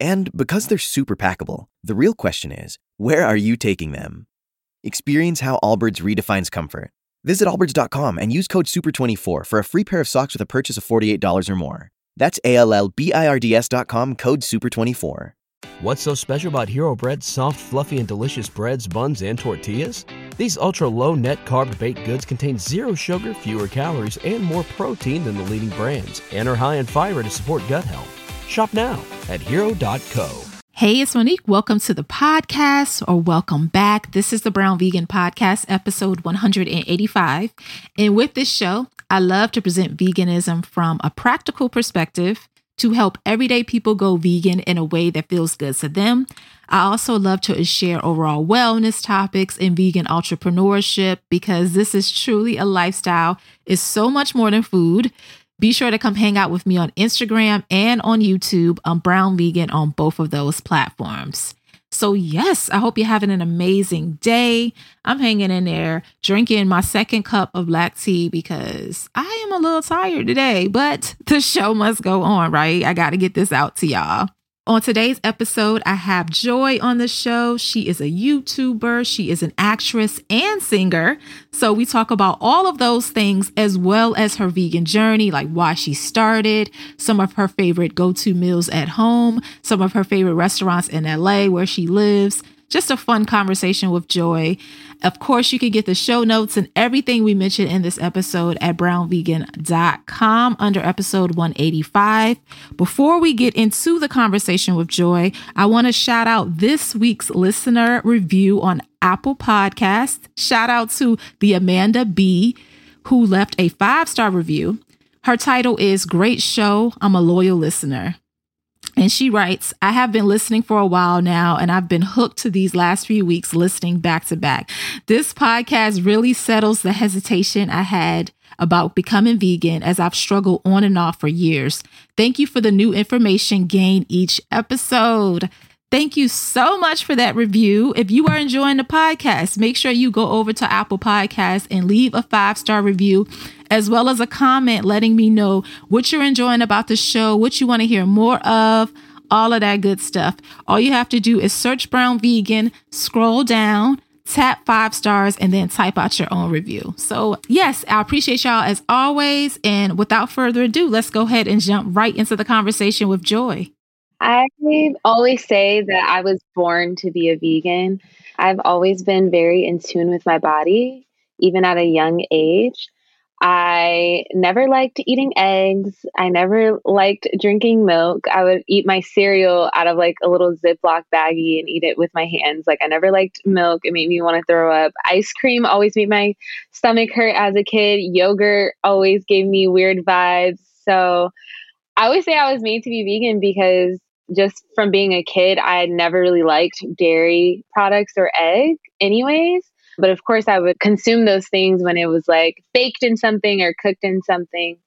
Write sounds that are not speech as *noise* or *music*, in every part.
And because they're super packable, the real question is where are you taking them? Experience how Allbirds redefines comfort. Visit allbirds.com and use code SUPER24 for a free pair of socks with a purchase of $48 or more. That's A L L B I R D S.com code SUPER24. What's so special about Hero Bread's soft, fluffy, and delicious breads, buns, and tortillas? These ultra low net carb baked goods contain zero sugar, fewer calories, and more protein than the leading brands, and are high in fiber to support gut health. Shop now at hero.co. Hey, it's Monique. Welcome to the podcast or welcome back. This is the Brown Vegan Podcast, episode 185. And with this show, I love to present veganism from a practical perspective to help everyday people go vegan in a way that feels good to them. I also love to share overall wellness topics and vegan entrepreneurship because this is truly a lifestyle. It's so much more than food. Be sure to come hang out with me on Instagram and on YouTube. I'm Brown Vegan on both of those platforms. So, yes, I hope you're having an amazing day. I'm hanging in there, drinking my second cup of black tea because I am a little tired today, but *laughs* the show must go on, right? I got to get this out to y'all. On today's episode, I have Joy on the show. She is a YouTuber, she is an actress and singer. So, we talk about all of those things as well as her vegan journey, like why she started, some of her favorite go to meals at home, some of her favorite restaurants in LA where she lives. Just a fun conversation with Joy. Of course, you can get the show notes and everything we mentioned in this episode at brownvegan.com under episode 185. Before we get into the conversation with Joy, I want to shout out this week's listener review on Apple Podcast. Shout out to the Amanda B, who left a five star review. Her title is Great Show. I'm a loyal listener. And she writes, I have been listening for a while now, and I've been hooked to these last few weeks listening back to back. This podcast really settles the hesitation I had about becoming vegan as I've struggled on and off for years. Thank you for the new information gained each episode. Thank you so much for that review. If you are enjoying the podcast, make sure you go over to Apple Podcasts and leave a five star review, as well as a comment letting me know what you're enjoying about the show, what you want to hear more of, all of that good stuff. All you have to do is search Brown Vegan, scroll down, tap five stars, and then type out your own review. So, yes, I appreciate y'all as always. And without further ado, let's go ahead and jump right into the conversation with Joy. I always say that I was born to be a vegan. I've always been very in tune with my body, even at a young age. I never liked eating eggs. I never liked drinking milk. I would eat my cereal out of like a little Ziploc baggie and eat it with my hands. Like, I never liked milk. It made me want to throw up. Ice cream always made my stomach hurt as a kid. Yogurt always gave me weird vibes. So, I always say I was made to be vegan because just from being a kid, I never really liked dairy products or egg, anyways. But of course, I would consume those things when it was like baked in something or cooked in something.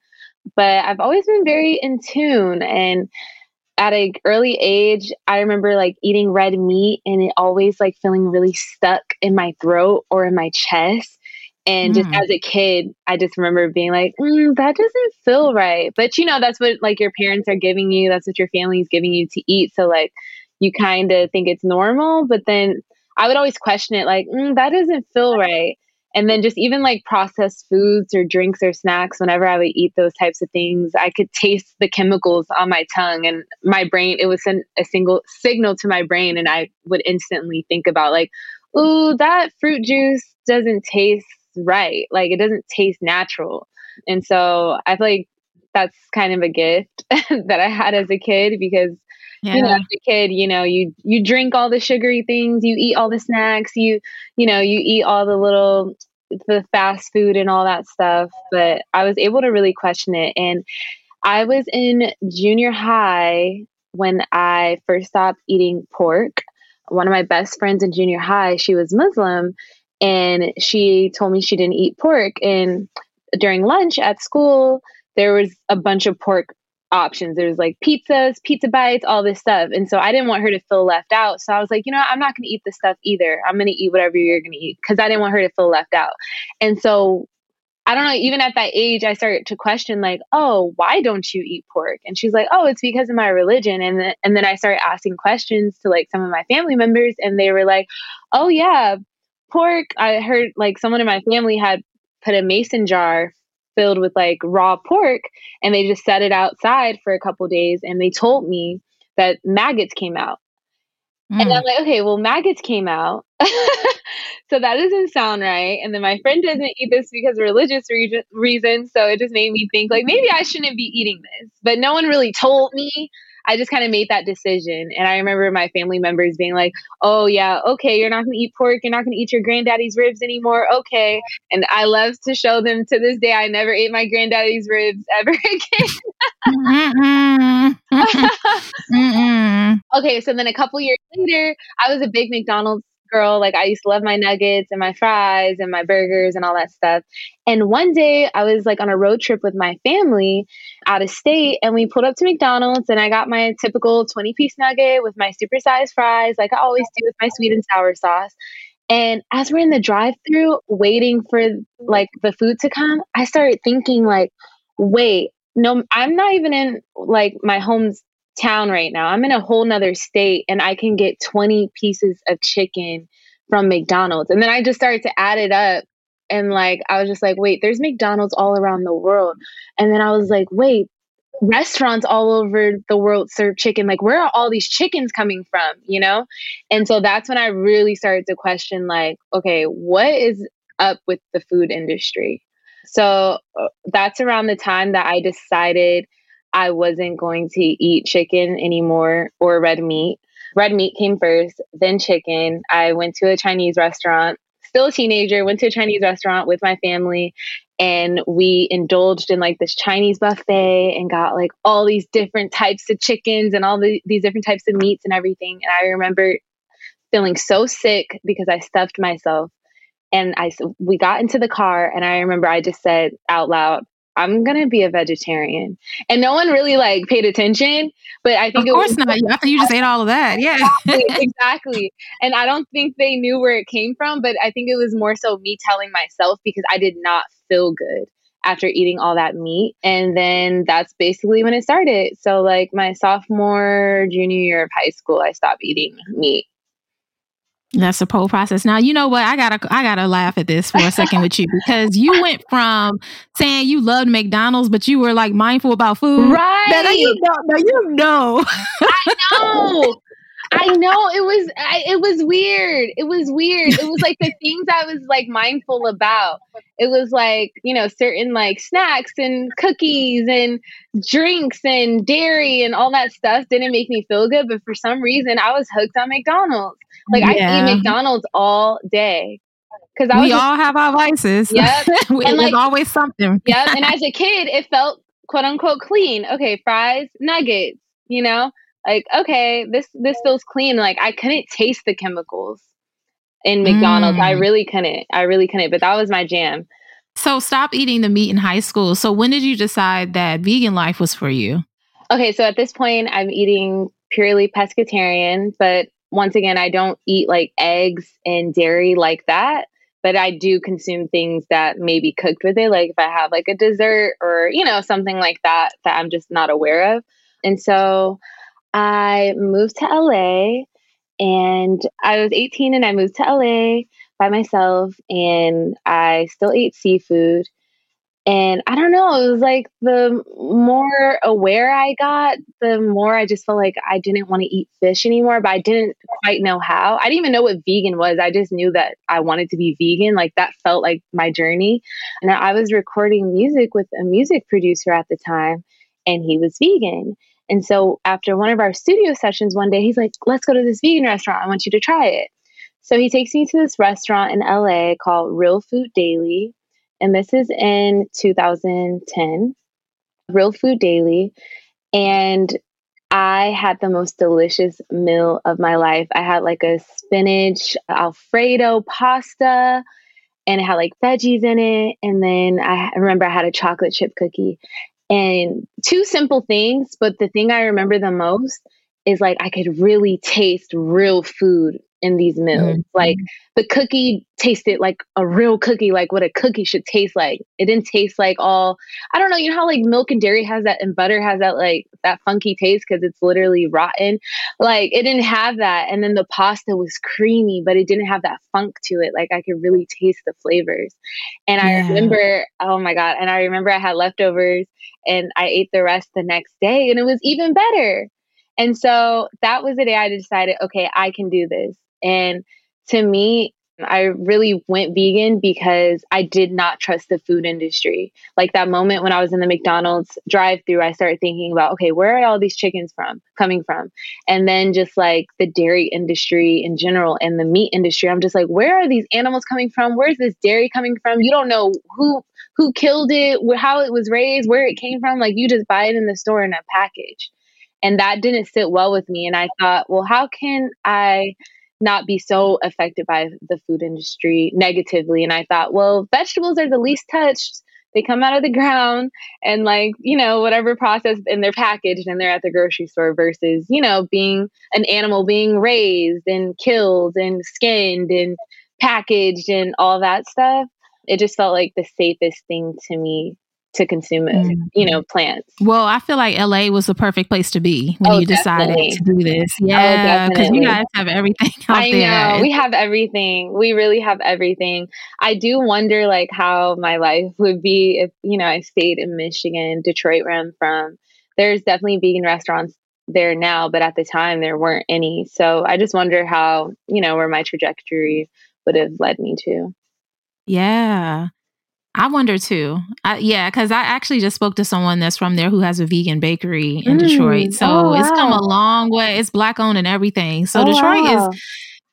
But I've always been very in tune. And at an early age, I remember like eating red meat and it always like feeling really stuck in my throat or in my chest. And just mm. as a kid, I just remember being like, mm, that doesn't feel right. But you know, that's what like your parents are giving you. That's what your family is giving you to eat. So like you kind of think it's normal. But then I would always question it like, mm, that doesn't feel right. And then just even like processed foods or drinks or snacks, whenever I would eat those types of things, I could taste the chemicals on my tongue and my brain, it was a single signal to my brain. And I would instantly think about like, ooh, that fruit juice doesn't taste right. Like it doesn't taste natural. And so I feel like that's kind of a gift *laughs* that I had as a kid because yeah. you know as a kid you know you you drink all the sugary things you eat all the snacks you you know you eat all the little the fast food and all that stuff but I was able to really question it and I was in junior high when I first stopped eating pork. One of my best friends in junior high, she was Muslim, and she told me she didn't eat pork. And during lunch at school, there was a bunch of pork options. There was like pizzas, pizza bites, all this stuff. And so I didn't want her to feel left out. So I was like, you know, I'm not going to eat this stuff either. I'm going to eat whatever you're going to eat because I didn't want her to feel left out. And so I don't know, even at that age, I started to question, like, oh, why don't you eat pork? And she's like, oh, it's because of my religion. And then, and then I started asking questions to like some of my family members, and they were like, oh, yeah, pork. I heard like someone in my family had put a mason jar filled with like raw pork and they just set it outside for a couple days and they told me that maggots came out. Mm. And I'm like, okay, well, maggots came out. *laughs* so that doesn't sound right. And then my friend doesn't eat this because of religious re- reasons. So it just made me think, like, maybe I shouldn't be eating this. But no one really told me. I just kind of made that decision. And I remember my family members being like, oh, yeah, okay, you're not going to eat pork. You're not going to eat your granddaddy's ribs anymore. Okay. And I love to show them to this day, I never ate my granddaddy's ribs ever *laughs* again. *laughs* okay. So then a couple years later, I was a big McDonald's girl. Like I used to love my nuggets and my fries and my burgers and all that stuff. And one day I was like on a road trip with my family out of state and we pulled up to McDonald's and I got my typical 20 piece nugget with my supersized fries, like I always do with my sweet and sour sauce. And as we're in the drive through waiting for like the food to come, I started thinking like, wait, no, I'm not even in like my home's town right now. I'm in a whole nother state and I can get 20 pieces of chicken from McDonald's. And then I just started to add it up and like I was just like, wait, there's McDonald's all around the world. And then I was like, wait, restaurants all over the world serve chicken. Like where are all these chickens coming from, you know? And so that's when I really started to question like, okay, what is up with the food industry? So uh, that's around the time that I decided I wasn't going to eat chicken anymore or red meat. Red meat came first, then chicken. I went to a Chinese restaurant, still a teenager, went to a Chinese restaurant with my family and we indulged in like this Chinese buffet and got like all these different types of chickens and all the, these different types of meats and everything. And I remember feeling so sick because I stuffed myself. And I we got into the car and I remember I just said out loud, I'm gonna be a vegetarian, and no one really like paid attention. But I think of course was, not. After you just ate all of that, yeah, exactly, *laughs* exactly. And I don't think they knew where it came from, but I think it was more so me telling myself because I did not feel good after eating all that meat. And then that's basically when it started. So like my sophomore, junior year of high school, I stopped eating meat. That's the whole process. Now, you know what? I gotta I gotta laugh at this for a second with you because you went from saying you loved McDonald's, but you were like mindful about food. Right. Now, you know. Now you know. I know. I know it was I, it was weird. It was weird. It was like the *laughs* things I was like mindful about. It was like, you know, certain like snacks and cookies and drinks and dairy and all that stuff didn't make me feel good, but for some reason I was hooked on McDonald's. Like yeah. I eat McDonald's all day. Cause I we just, all have our vices. Yep. *laughs* and like, There's always something. yep. And *laughs* as a kid, it felt quote unquote clean. Okay, fries, nuggets, you know? Like, okay, this this feels clean. Like I couldn't taste the chemicals in McDonald's. Mm. I really couldn't. I really couldn't. But that was my jam. So stop eating the meat in high school. So when did you decide that vegan life was for you? Okay, so at this point I'm eating purely pescatarian, but once again, I don't eat like eggs and dairy like that, but I do consume things that may be cooked with it. Like if I have like a dessert or, you know, something like that that I'm just not aware of. And so I moved to LA and I was 18 and I moved to LA by myself and I still ate seafood. And I don't know, it was like the more aware I got, the more I just felt like I didn't want to eat fish anymore, but I didn't quite know how. I didn't even know what vegan was. I just knew that I wanted to be vegan. Like that felt like my journey. And I was recording music with a music producer at the time, and he was vegan. And so after one of our studio sessions one day, he's like, let's go to this vegan restaurant. I want you to try it. So he takes me to this restaurant in LA called Real Food Daily and this is in 2010, Real Food Daily. And I had the most delicious meal of my life. I had like a spinach Alfredo pasta and it had like veggies in it. And then I remember I had a chocolate chip cookie and two simple things. But the thing I remember the most is like I could really taste real food in these meals. Mm-hmm. Like the cookie tasted like a real cookie, like what a cookie should taste like. It didn't taste like all I don't know, you know how like milk and dairy has that and butter has that like that funky taste because it's literally rotten. Like it didn't have that. And then the pasta was creamy, but it didn't have that funk to it. Like I could really taste the flavors. And yeah. I remember, oh my God. And I remember I had leftovers and I ate the rest the next day and it was even better. And so that was the day I decided, okay, I can do this. And to me, I really went vegan because I did not trust the food industry. Like that moment when I was in the McDonald's drive through, I started thinking about, okay, where are all these chickens from coming from? And then just like the dairy industry in general and the meat industry, I'm just like, where are these animals coming from? Where's this dairy coming from? You don't know who who killed it, how it was raised, where it came from. Like you just buy it in the store in a package. And that didn't sit well with me. And I thought, well, how can I not be so affected by the food industry negatively. And I thought, well, vegetables are the least touched. They come out of the *laughs* ground and like, you know, whatever process and they're packaged and they're at the grocery store versus, you know, being an animal being raised and killed and skinned and packaged and all that stuff. It just felt like the safest thing to me to consume it, mm. you know, plants. Well, I feel like LA was the perfect place to be when oh, you decided definitely. to do this. Oh, yeah, because oh, you guys have everything *laughs* out I there. know we have everything. We really have everything. I do wonder like how my life would be if you know I stayed in Michigan, Detroit, where I'm from. There's definitely vegan restaurants there now, but at the time there weren't any. So I just wonder how you know where my trajectory would have led me to. Yeah. I wonder too. I, yeah, because I actually just spoke to someone that's from there who has a vegan bakery in mm. Detroit. So oh, wow. it's come a long way. It's black owned and everything. So oh, Detroit wow. is,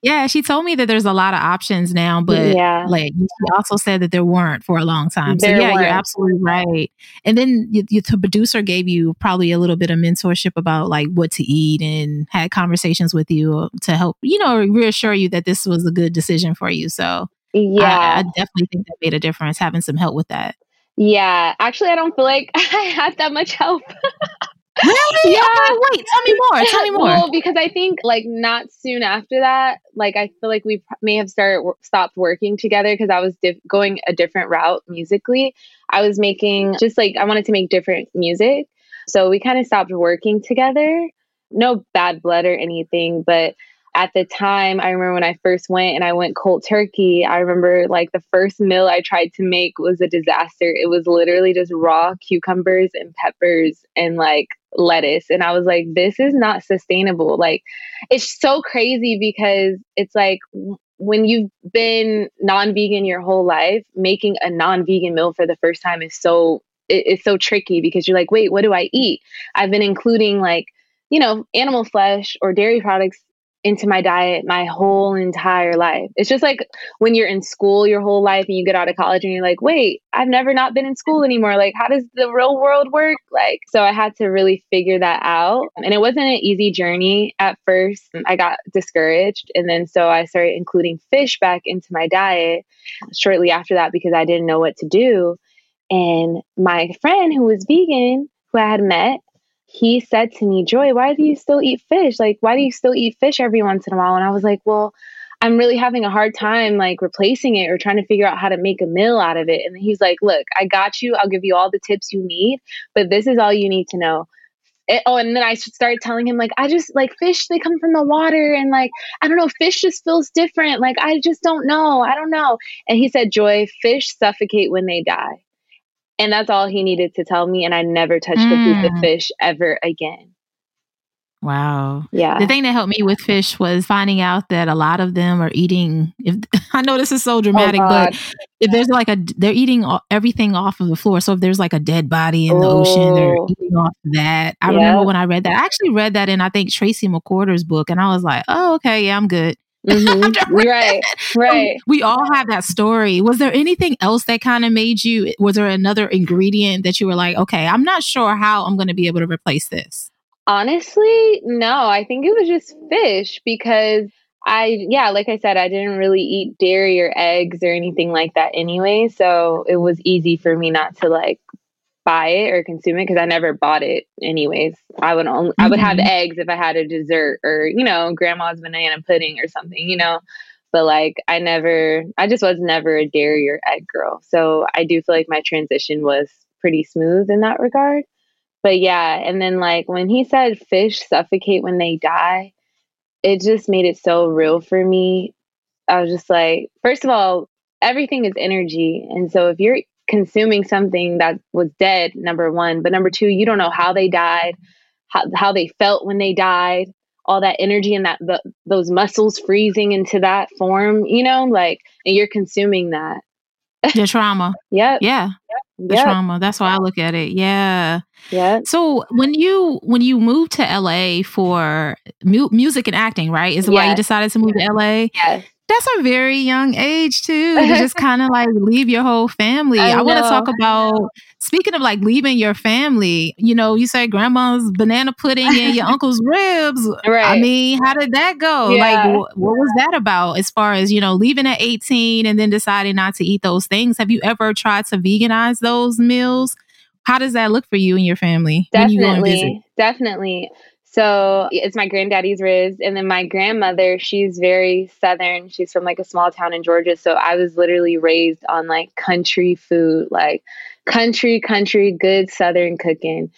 yeah, she told me that there's a lot of options now, but yeah. like she also said that there weren't for a long time. So yeah, weren't. you're absolutely right. And then you, you, the producer gave you probably a little bit of mentorship about like what to eat and had conversations with you to help, you know, reassure you that this was a good decision for you. So yeah. I, I definitely think that made a difference having some help with that. Yeah. Actually, I don't feel like *laughs* I had that much help. really? *laughs* Yeah. Okay, wait, tell me more. Tell me more. Well, because I think like not soon after that, like I feel like we may have started stopped working together because I was going a different route musically. I was making just like I wanted to make different music, so we kind of stopped working together. No bad blood or anything, but at the time, I remember when I first went and I went cold turkey, I remember like the first meal I tried to make was a disaster. It was literally just raw cucumbers and peppers and like lettuce. And I was like, this is not sustainable. Like, it's so crazy because it's like, when you've been non-vegan your whole life, making a non-vegan meal for the first time is so it's so tricky because you're like, wait, what do I eat? I've been including like, you know, animal flesh or dairy products into my diet my whole entire life. It's just like when you're in school your whole life and you get out of college and you're like, wait, I've never not been in school anymore. Like, how does the real world work? Like, so I had to really figure that out. And it wasn't an easy journey at first. I got discouraged. And then so I started including fish back into my diet shortly after that because I didn't know what to do. And my friend who was vegan, who I had met, he said to me, Joy, why do you still eat fish? Like, why do you still eat fish every once in a while? And I was like, Well, I'm really having a hard time like replacing it or trying to figure out how to make a meal out of it. And he's like, Look, I got you. I'll give you all the tips you need, but this is all you need to know. It, oh, and then I started telling him, like, I just like fish, they come from the water. And like, I don't know, fish just feels different. Like, I just don't know. I don't know. And he said, Joy, fish suffocate when they die. And that's all he needed to tell me. And I never touched mm. a piece of mm. fish ever again. Wow. Yeah. The thing that helped me with fish was finding out that a lot of them are eating. If *laughs* I know this is so dramatic, oh but if there's like a, they're eating everything off of the floor. So if there's like a dead body in the ocean, they're oh. eating off that. I yeah. remember when I read that. I actually read that in I think Tracye McQuirter's book, and I was like, oh, okay, yeah, I'm good. Mm-hmm. *laughs* right, right. We all have that story. Was there anything else that kind of made you? Was there another ingredient that you were like, okay, I'm not sure how I'm going to be able to replace this? Honestly, no. I think it was just fish because I, yeah, like I said, I didn't really eat dairy or eggs or anything like that anyway. So it was easy for me not to like buy it or consume it because I never bought it anyways. I would only, mm-hmm. I would have mm-hmm. eggs if I had a dessert or, you know, grandma's banana pudding or something, you know. But like I never I just was never a dairy or egg girl. So I do feel like my transition was pretty smooth in that regard. But yeah, and then like when he said fish suffocate when they die, it just made it so real for me. I was just like, first of all, everything is energy. And so if you're consuming something that was dead, number one, but number two, you don't know how they died, how, how they felt when they died, all that energy and that the, those muscles freezing into that form, you know, like, and you're consuming that. The trauma. *laughs* yep. Yeah. The yep. trauma. That's why I look at it. Yeah. Yeah. So when you when you moved to LA for mu- music and acting, right? Is yes. why you decided to move to LA? Yes that's a very young age too to just *laughs* kind of like leave your whole family. I, I want to talk about speaking of like leaving your family. You know, you say grandma's banana pudding and your uncle's ribs. *laughs* Right. I mean, how did that go? Yeah. Like, wh- what was that about? As far as you know, leaving at eighteen and then deciding not to eat those things. Have you ever tried to veganize those meals? How does that look for you and your family? Definitely, definitely. So it's my granddaddy's ribs. And then my grandmother, she's very Southern. She's from like a small town in Georgia. So I was literally raised on like country food, like country, country, good Southern cooking.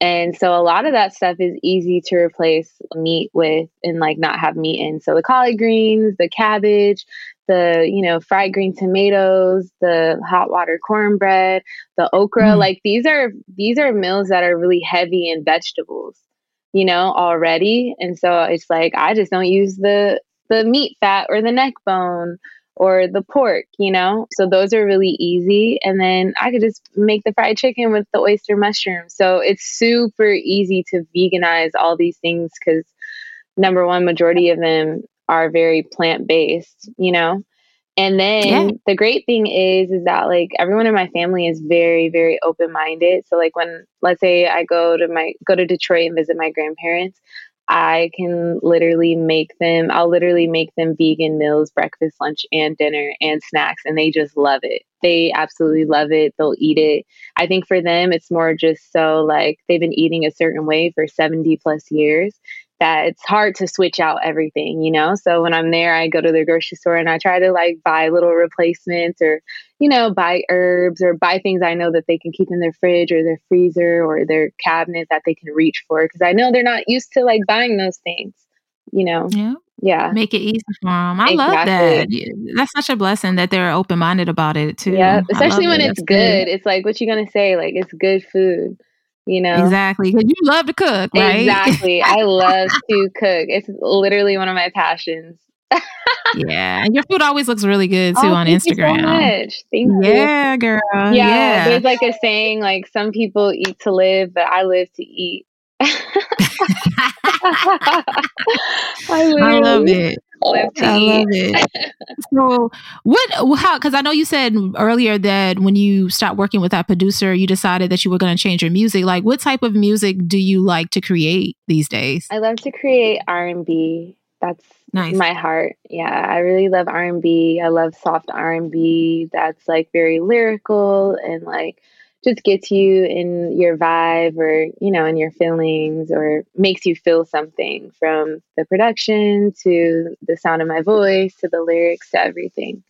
And so a lot of that stuff is easy to replace meat with and like not have meat in. So the collard greens, the cabbage, the, you know, fried green tomatoes, the hot water cornbread, the okra, mm. like these are these are meals that are really heavy in vegetables you know, already. And so it's like I just don't use the the meat fat or the neck bone or the pork, you know? So those are really easy. And then I could just make the fried chicken with the oyster mushrooms. So it's super easy to veganize all these things because number one, majority of them are very plant based, you know? And then yeah. the great thing is is that like everyone in my family is very very open minded. So like when let's say I go to my go to Detroit and visit my grandparents, I can literally make them I'll literally make them vegan meals, breakfast, lunch and dinner and snacks and they just love it. They absolutely love it. They'll eat it. I think for them it's more just so like they've been eating a certain way for 70 plus years that it's hard to switch out everything, you know? So when I'm there, I go to the grocery store and I try to like buy little replacements or, you know, buy herbs or buy things I know that they can keep in their fridge or their freezer or their cabinet that they can reach for. Cause I know they're not used to like buying those things, you know? Yeah. Yeah. Make it easy for them. I exactly. love that. That's such a blessing that they're open minded about it too. Yeah. Especially when it. it's good. good. It's like, what you going to say? Like, it's good food you know exactly because you love to cook right exactly i love to cook it's literally one of my passions yeah and your *laughs* food always looks really good too oh, on instagram so much. thank you, yeah you. girl yeah, yeah there's like a saying like some people eat to live but i live to eat *laughs* *laughs* I, I love it. I love it. *laughs* so, what? How? Because I know you said earlier that when you stopped working with that producer, you decided that you were going to change your music. Like, what type of music do you like to create these days? I love to create R and B. That's nice. my heart. Yeah, I really love R and B. I love soft R and B. That's like very lyrical and like just gets you in your vibe or you know in your feelings or makes you feel something from the production to the sound of my voice to the lyrics to everything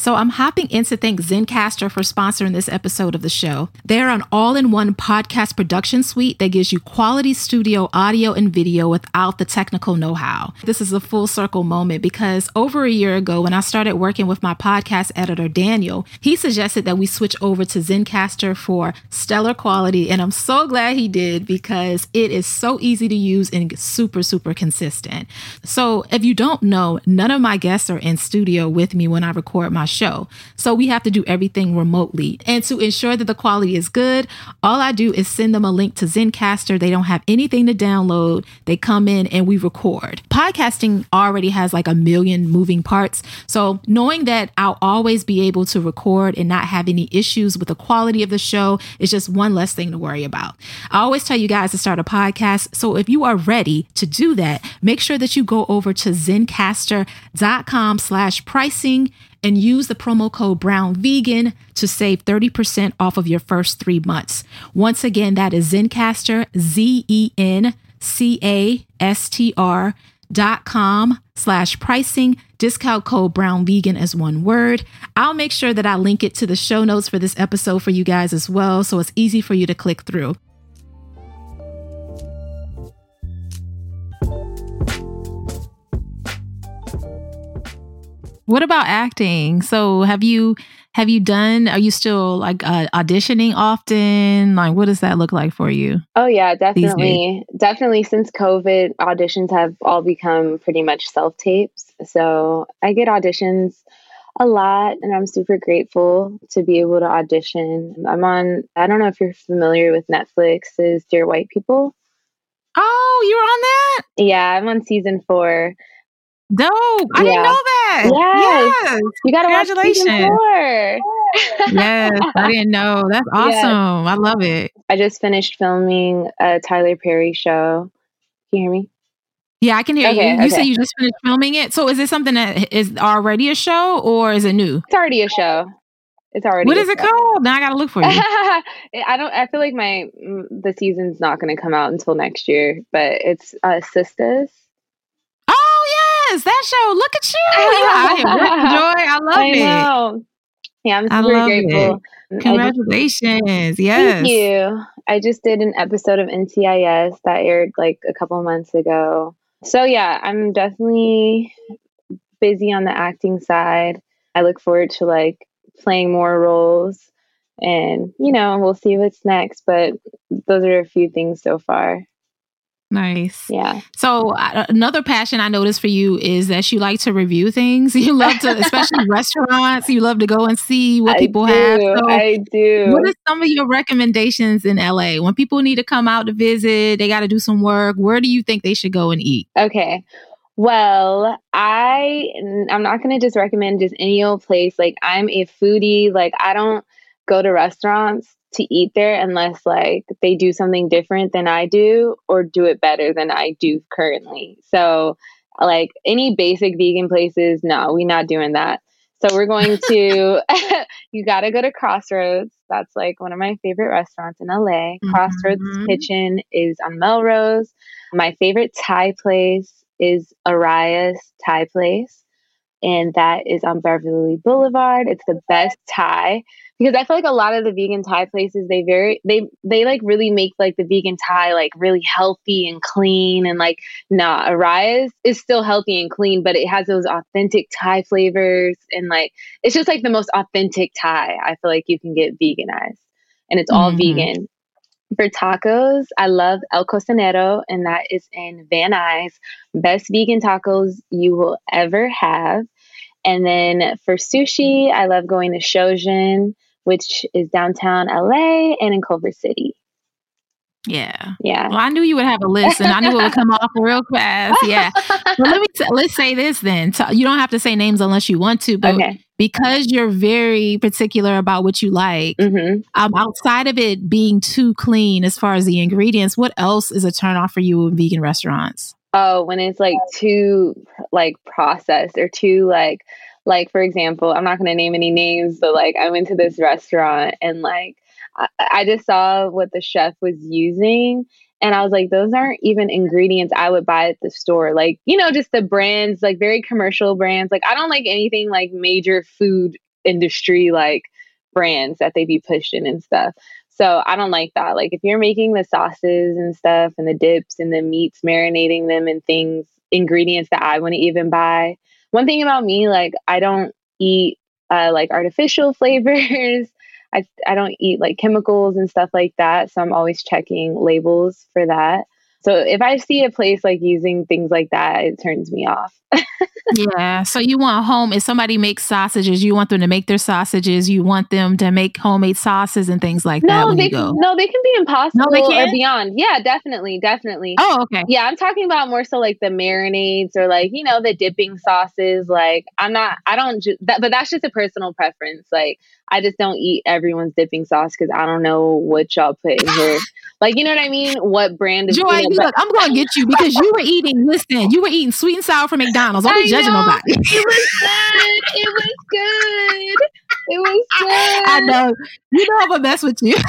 So I'm hopping in to thank Zencastr for sponsoring this episode of the show. They're an all in one podcast production suite that gives you quality studio audio and video without the technical know how. This is a full circle moment because over a year ago, when I started working with my podcast editor, Daniel, he suggested that we switch over to Zencastr for stellar quality. And I'm so glad he did because it is so easy to use and super, super consistent. So if you don't know, none of my guests are in studio with me when I record my show. So we have to do everything remotely. And to ensure that the quality is good, all I do is send them a link to Zencastr. They don't have anything to download. They come in and we record. Podcasting already has like a million moving parts. So knowing that I'll always be able to record and not have any issues with the quality of the show is just one less thing to worry about. I always tell you guys to start a podcast. So if you are ready to do that, make sure that you go over to zencastr.com slash pricing and use the promo code brown vegan to save 30% off of your first three months. Once again, that is Zencastr, Z-E-N-C-A-S-T-R dot com slash pricing. Discount code brown vegan as one word. I'll make sure that i link it to the show notes for this episode for you guys as well so it's easy for you to click through what about acting? So have you have you done are you still like uh, auditioning often? Like what does that look like for you? Oh yeah definitely. Definitely since covid auditions have all become pretty much self tapes so i get auditions a lot and i'm super grateful to be able to audition. I'm on i don't know if you're familiar with netflix's dear white people. Oh you're on that? Yeah i'm on season four Dope. I yeah. didn't know that. Yes. yes. You got to watch four. *laughs* yes. I didn't know. That's *laughs* awesome. Yes. I love it. I just finished filming a Tyler Perry show. Can you hear me? Yeah, I can hear okay, you. You okay. said you just finished filming it. So is it something that is already a show or is it new? It's already a show. It's already. What is it called? Now I gotta look for you. *laughs* I don't. I feel like my the season's not going to come out until next year, but it's uh, Sistas yes, that show. Look at you. joy. I love I it. Yeah, I'm super grateful. It. Congratulations. Just, yes. Thank you. I just did an episode of NCIS that aired like a couple months ago. So yeah, I'm definitely busy on the acting side. I look forward to like playing more roles and you know, we'll see what's next, but those are a few things so far. Nice. Yeah. So uh, another passion I noticed for you is that you like to review things. *laughs* You love to, especially *laughs* restaurants. You love to go and see what I people do, have. So I do. What are some of your recommendations in LA when people need to come out to visit? They got to do some work. Where do you think they should go and eat? Okay. Well, I I'm not going to just recommend just any old place. Like I'm a foodie. Like I don't go to restaurants to eat there unless like they do something different than I do or do it better than I do currently. So like any basic vegan places, no, we're not doing that. So we're going to *laughs* *laughs* you got to go to Crossroads. That's like one of my favorite restaurants in LA. Mm-hmm. Crossroads Kitchen is on Melrose. My favorite Thai place is Araya's Thai place and that is on Beverly Boulevard. It's the best Thai because I feel like a lot of the vegan Thai places they very they they like really make like the vegan Thai like really healthy and clean and like nah Araya's is still healthy and clean but it has those authentic Thai flavors and like it's just like the most authentic Thai I feel like you can get veganized and it's all mm-hmm. vegan. For tacos, I love El Cocinero, and that is in Van Nuys. Best vegan tacos you will ever have. And then for sushi, I love going to Shojin which is downtown LA and in Culver City. Yeah. Yeah. Well, I knew you would have a list and I knew it would come off real fast. Yeah. *laughs* Well, let me, t- let's say this then. So you don't have to say names unless you want to, but okay. because you're very particular about what you like, mm-hmm. um, outside of it being too clean as far as the ingredients, what else is a turn off for you in vegan restaurants? Oh, when it's like too like processed or too like like, for example, I'm not going to name any names, but like I went to this restaurant and like I, I just saw what the chef was using. And I was like, those aren't even ingredients I would buy at the store. Like, you know, just the brands, like very commercial brands. Like, I don't like anything like major food industry, like brands that they be pushing and stuff. So I don't like that. Like, if you're making the sauces and stuff and the dips and the meats, marinating them and things, ingredients that I want to even buy, one thing about me, like I don't eat uh, like artificial *laughs* flavors. I I don't eat like chemicals and stuff like that. So I'm always checking labels for that. So if I see a place like using things like that, it turns me off. *laughs* yeah. So you want home if somebody makes sausages, you want them to make their sausages. You want them to make homemade sauces and things like that. No, they can, no, they can be impossible no, they can? or beyond. Yeah, definitely, definitely. Oh, okay. Yeah, I'm talking about more so like the marinades or like you know the dipping sauces. Like I'm not, I don't, ju- that, but that's just a personal preference. Like I just don't eat everyone's dipping sauce because I don't know what y'all put in here. like you know what I mean? What brand of Joy? Look, I'm gonna get you because you were eating. Listen, you were eating sweet and sour from McDonald's. Don't be judging know. nobody. *laughs* it was good. It was good. It was good. *laughs* I know. You know I'm gonna mess with you. *laughs*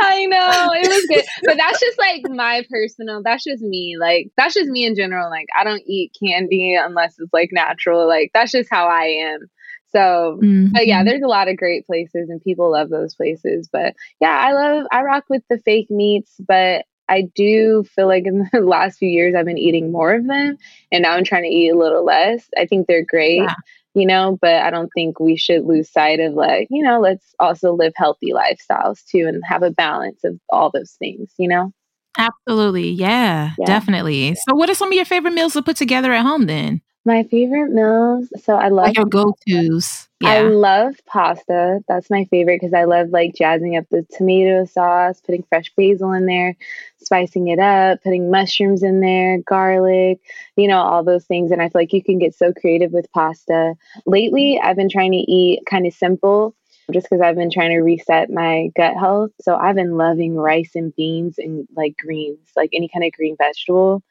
I know it was good, but that's just like my personal. That's just me. Like that's just me in general. Like I don't eat candy unless it's like natural. Like that's just how I am. So, mm-hmm. but yeah, there's a lot of great places and people love those places. But yeah, I love, I rock with the fake meats, but I do feel like in *laughs* the last few years I've been eating more of them and now I'm trying to eat a little less. I think they're great, yeah. you know, but I don't think we should lose sight of like, you know, let's also live healthy lifestyles too and have a balance of all those things, you know? Absolutely. Yeah, yeah, definitely. So, what are some of your favorite meals to put together at home then? My favorite meals. So I love like your go tos. Yeah. I love pasta. That's my favorite because I love like jazzing up the tomato sauce, putting fresh basil in there, spicing it up, putting mushrooms in there, garlic, you know, all those things. And I feel like you can get so creative with pasta. Lately, I've been trying to eat kind of simple just because I've been trying to reset my gut health. So I've been loving rice and beans and like greens, like any kind of green vegetable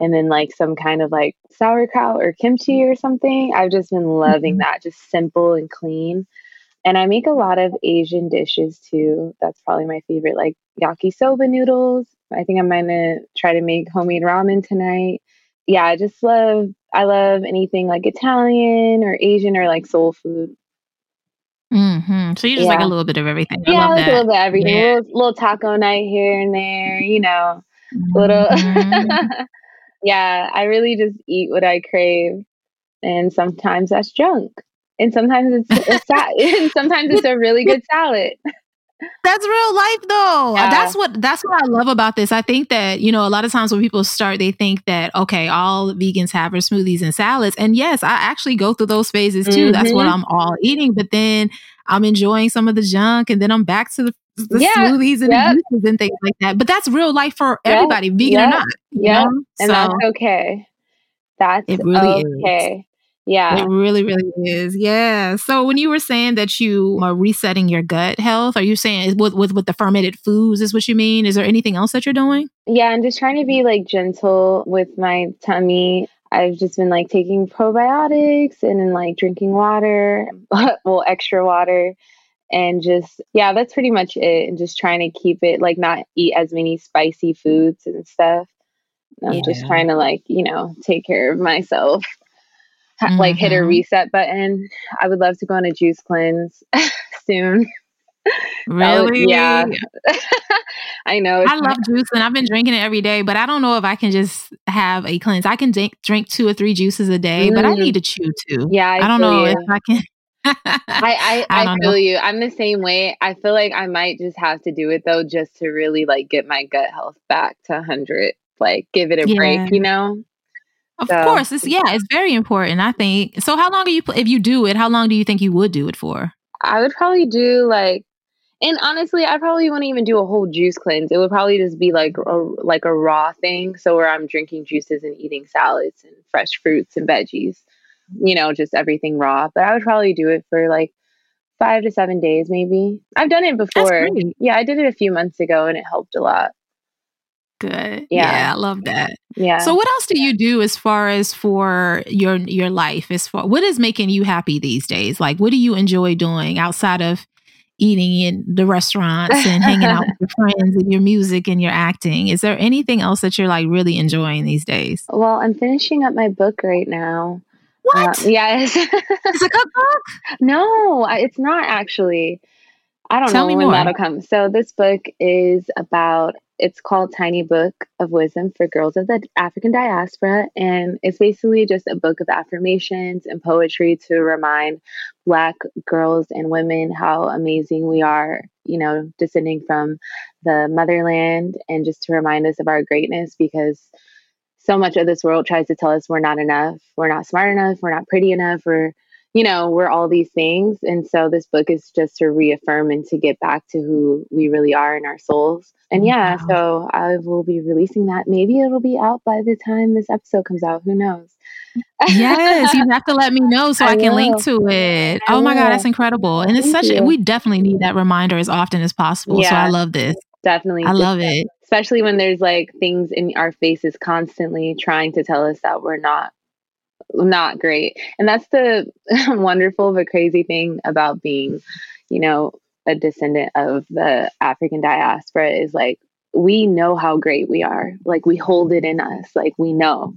and then like some kind of like sauerkraut or kimchi or something. I've just been loving mm-hmm. that, just simple and clean. And I make a lot of Asian dishes too. That's probably my favorite, like yakisoba noodles. I think I'm gonna try to make homemade ramen tonight. Yeah, I just love I love anything like Italian or Asian or like soul food. Mm-hmm. So you just yeah. like a little bit of everything. I yeah, like a little bit of everything. Yeah. Little, little taco night here and there, you know. Mm-hmm. Little *laughs* yeah, I really just eat what I crave. And sometimes that's junk. And sometimes it's a sa- *laughs* and sometimes it's a really good salad. *laughs* That's real life though. Yeah. That's what that's what I love about this. I think that, you know, a lot of times when people start, they think that, okay, all vegans have are smoothies and salads. And yes, I actually go through those phases too. Mm-hmm. That's what mm-hmm. I'm all eating. But then I'm enjoying some of the junk and then I'm back to the, the yeah. smoothies and yep. juices and things like that. But that's real life for everybody, yep. vegan yep. or not. Yeah. And so, that's okay. That's it really okay. Is. Yeah. It really, really is. Yeah. So when you were saying that you are resetting your gut health, are you saying with, with, with the fermented foods is what you mean? Is there anything else that you're doing? Yeah, I'm just trying to be like gentle with my tummy. I've just been like taking probiotics and then like drinking water, *laughs* well, extra water. And just, yeah, that's pretty much it. And just trying to keep it like not eat as many spicy foods and stuff. I'm yeah. just trying to like, you know, take care of myself mm-hmm. like hit a mm-hmm. reset button. I would love to go on a juice cleanse *laughs* soon. Really? Would, yeah. *laughs* I know. I love juice and I've been drinking it every day, but I don't know if I can just have a cleanse. I can drink, drink two or three juices a day, mm. but I need to chew too. Yeah. I, I don't know you. if I can. *laughs* I I, I, I feel know. you. I'm the same way. I feel like I might just have to do it though, just to really like get my gut health back to 100. Like give it a yeah. break, you know? Of so, course, it's yeah, it's very important. I think. So, how long are you if you do it? How long do you think you would do it for? I would probably do like, and honestly, I probably wouldn't even do a whole juice cleanse. It would probably just be like a like a raw thing. So where I'm drinking juices and eating salads and fresh fruits and veggies, you know, just everything raw. But I would probably do it for like five to seven days, maybe. I've done it before. Yeah, I did it a few months ago, and it helped a lot. Good. Yeah. yeah. I love that. Yeah. So what else do you do as far as for your your life? As far what is making you happy these days? Like what do you enjoy doing outside of eating in the restaurants and hanging out *laughs* with your friends and your music and your acting? Is there anything else that you're like really enjoying these days? Well, I'm finishing up my book right now. What? Uh, yes. it's a cookbook? *laughs* No, it's not actually. I don't Tell know when more. that'll come. So this book is about it's called Tiny Book of Wisdom for Girls of the African Diaspora. And it's basically just a book of affirmations and poetry to remind Black girls and women how amazing we are, you know, descending from the motherland and just to remind us of our greatness because so much of this world tries to tell us we're not enough, we're not smart enough, we're not pretty enough, or you know, we're all these things. And so this book is just to reaffirm and to get back to who we really are in our souls. And yeah, wow. so I will be releasing that. Maybe it'll be out by the time this episode comes out. Who knows? yes, you *laughs* have to let me know so I, I can link to it. I oh my will. God, that's incredible. And it's Thank such, you. we definitely need that reminder as often as possible. Yeah, so I love this. Definitely. I love it. Especially when there's like things in our faces constantly trying to tell us that we're not not great. And that's the *laughs* wonderful but crazy thing about being, you know, a descendant of the African diaspora is like we know how great we are. Like we hold it in us. Like we know,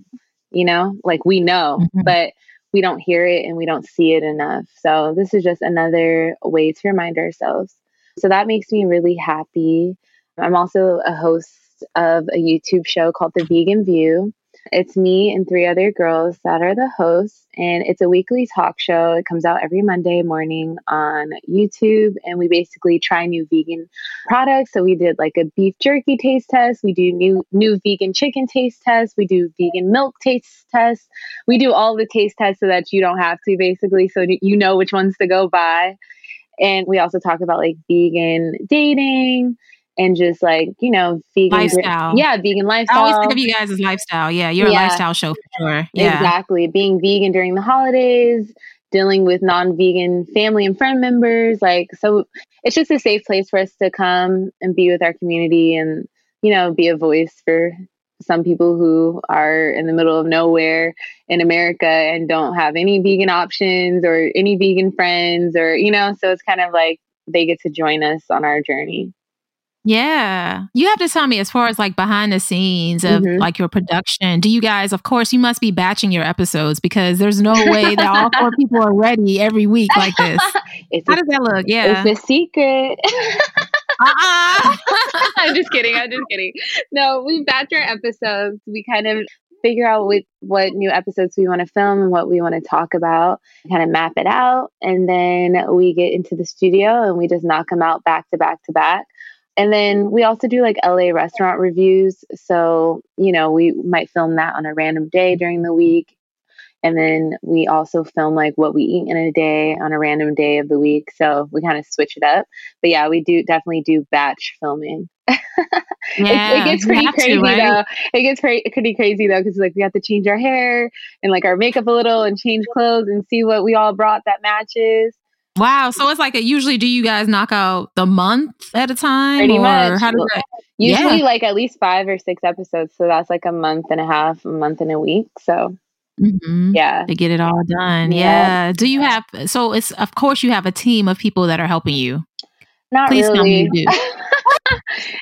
you know, like we know, mm-hmm. but we don't hear it and we don't see it enough. So this is just another way to remind ourselves. So that makes me really happy. I'm also a host of a YouTube show called The Vegan View. It's me and three other girls that are the hosts, and it's a weekly talk show. It comes out every Monday morning on YouTube, and we basically try new vegan products. So we did like a beef jerky taste test. We do new new vegan chicken taste test. We do vegan milk taste test. We do all the taste tests so that you don't have to, basically, so you know which ones to go buy. And we also talk about like vegan dating and just like you know vegan lifestyle. yeah vegan lifestyle i always think of you guys as lifestyle. Yeah you're yeah. a lifestyle show for sure. *laughs* Yeah. Exactly. Being vegan during the holidays dealing with non-vegan family and friend members like so it's just a safe place for us to come and be with our community and you know be a voice for some people who are in the middle of nowhere in America and don't have any vegan options or any vegan friends or you know so it's kind of like they get to join us on our journey yeah. You have to tell me as far as like behind the scenes of mm-hmm. like your production. Do you guys, of course, you must be batching your episodes because there's no way that all four *laughs* people are ready every week like this. How a, does that look? Yeah. It's a secret. uh-uh. *laughs* I'm just kidding. I'm just kidding. No, we batch our episodes. We kind of figure out what, what new episodes we want to film and what we want to talk about, kind of map it out. And then we get into the studio and we just knock them out back to back to back. And then we also do like LA restaurant reviews. So, you know, we might film that on a random day during the week. And then we also film like what we eat in a day on a random day of the week. So we kind of switch it up. But yeah, we do definitely do batch filming. yeah, *laughs* it, it, gets pretty crazy to, right? though. It gets pretty, pretty crazy though because like we have to change our hair and like our makeup a little and change clothes and see what we all brought that matches. Wow. So it's like a, usually do you guys knock out the month at a time? Pretty much. How does that? Usually yeah. like at least five or six episodes. So that's like a month and a half, a month and a week. So mm-hmm. yeah. To get it all done. Yeah. yeah. Do you have, so it's, of course you have a team of people that are helping you. Not Please really. you do. *laughs*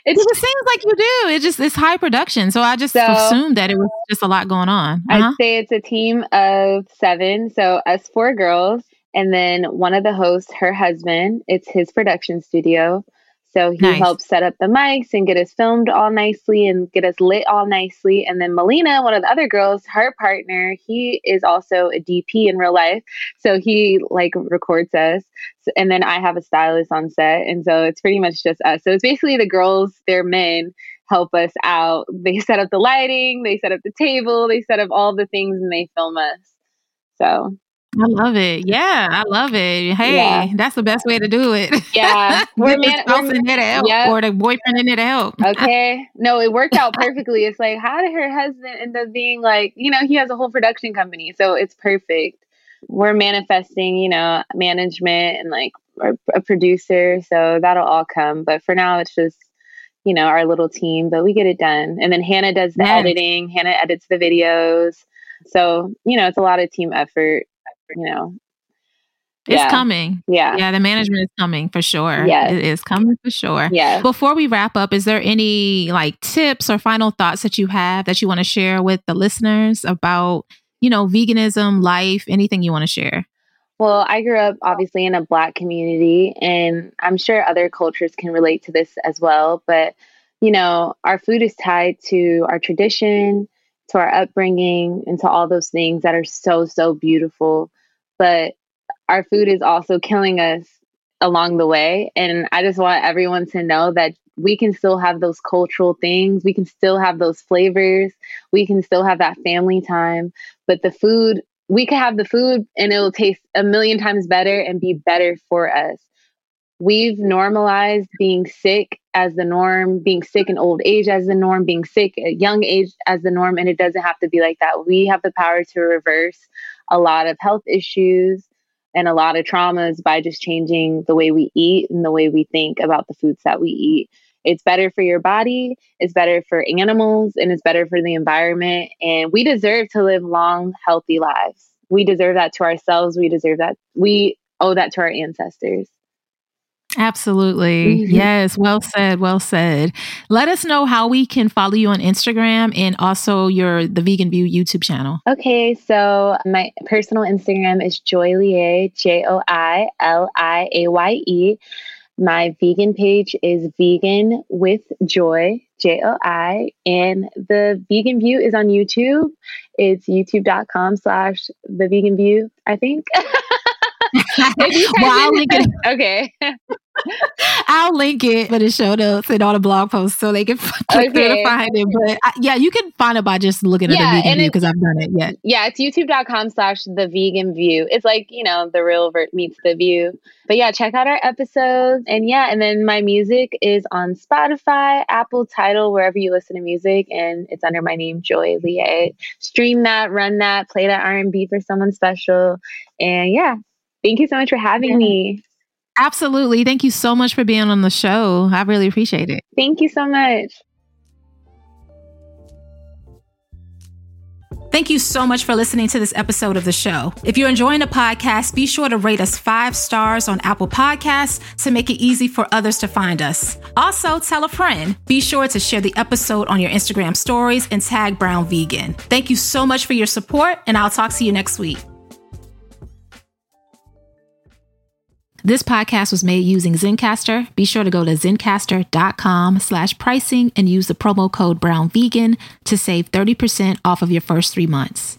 it just seems like you do. It just it's high production. So I just so, assumed that it was just a lot going on. Uh-huh. I'd say it's a team of seven. So us four girls. And then one of the hosts, her husband, it's his production studio. So he nice. helps set up the mics and get us filmed all nicely and get us lit all nicely. And then Melina, one of the other girls, her partner, he is also a DP in real life. So he like records us. So, and then I have a stylist on set. And so it's pretty much just us. So it's basically the girls, their men help us out. *laughs* They set up the lighting, they set up the table, they set up all the things and they film us. So I love it. Yeah, I love it. Hey, yeah. that's the best way to do it. Yeah, *laughs* we're man, we're, in to help, yep. or the boyfriend in there to help. *laughs* okay, no, it worked out perfectly. It's like, how did her husband end up being like, you know, he has a whole production company, so it's perfect. We're manifesting, you know, management and like a producer, so that'll all come. But for now, it's just you know our little team, but we get it done. And then Hannah does the yes. editing. Hannah edits the videos. So, you know, it's a lot of team effort you know it's yeah. coming. Yeah. Yeah. The management is coming for sure. Yeah. It is coming for sure. Yeah. Before we wrap up, is there any like tips or final thoughts that you have that you want to share with the listeners about, you know, veganism, life, anything you want to share? Well, I grew up obviously in a black community, and I'm sure other cultures can relate to this as well. But, you know, our food is tied to our tradition, to our upbringing and to all those things that are so, so beautiful. But our food is also killing us along the way. And I just want everyone to know that we can still have those cultural things. We can still have those flavors. We can still have that family time. But the food, we could have the food and it will taste a million times better and be better for us. We've normalized being sick as the norm, being sick in old age as the norm, being sick at young age as the norm. And it doesn't have to be like that. We have the power to reverse a lot of health issues and a lot of traumas by just changing the way we eat and the way we think about the foods that we eat. It's better for your body, it's better for animals, and it's better for the environment. And we deserve to live long, healthy lives. We deserve that to ourselves. We deserve that. We owe that to our ancestors. Absolutely. Mm-hmm. Yes. Well said. Well said. Let us know how we can follow you on Instagram and also your the Vegan View YouTube channel. Okay. So my personal Instagram is Joi Liaye, J O I L I A Y E. My vegan page is Vegan with Joi, J O I. And the Vegan View is on YouTube. It's youtube.com slash the vegan view, I think. *laughs* well, I'll link it. Okay. *laughs* I'll link it for the show notes and all the blog posts so they can *laughs* click okay. to find it. But I, yeah, you can find it by just looking yeah, at the vegan view because I've done it. Yeah. Yeah, it's youtube.com slash the vegan view. It's like, you know, the real vert meets the view. But yeah, check out our episodes. And yeah, and then my music is on Spotify, Apple, Tidal, wherever you listen to music. And it's under my name, Joi Liaye. Stream that, run that, play that R&B for someone special. And yeah, Thank you so much for having me. Absolutely. Thank you so much for being on the show. I really appreciate it. Thank you so much. Thank you so much for listening to this episode of the show. If you're enjoying the podcast, be sure to rate us five stars on Apple Podcasts to make it easy for others to find us. Also, tell a friend. Be sure to share the episode on your Instagram stories and tag Brown Vegan. Thank you so much for your support, and I'll talk to you next week. This podcast was made using Zencastr. Be sure to go to zencastr.com slash pricing and use the promo code brownvegan to save 30% off of your first three months.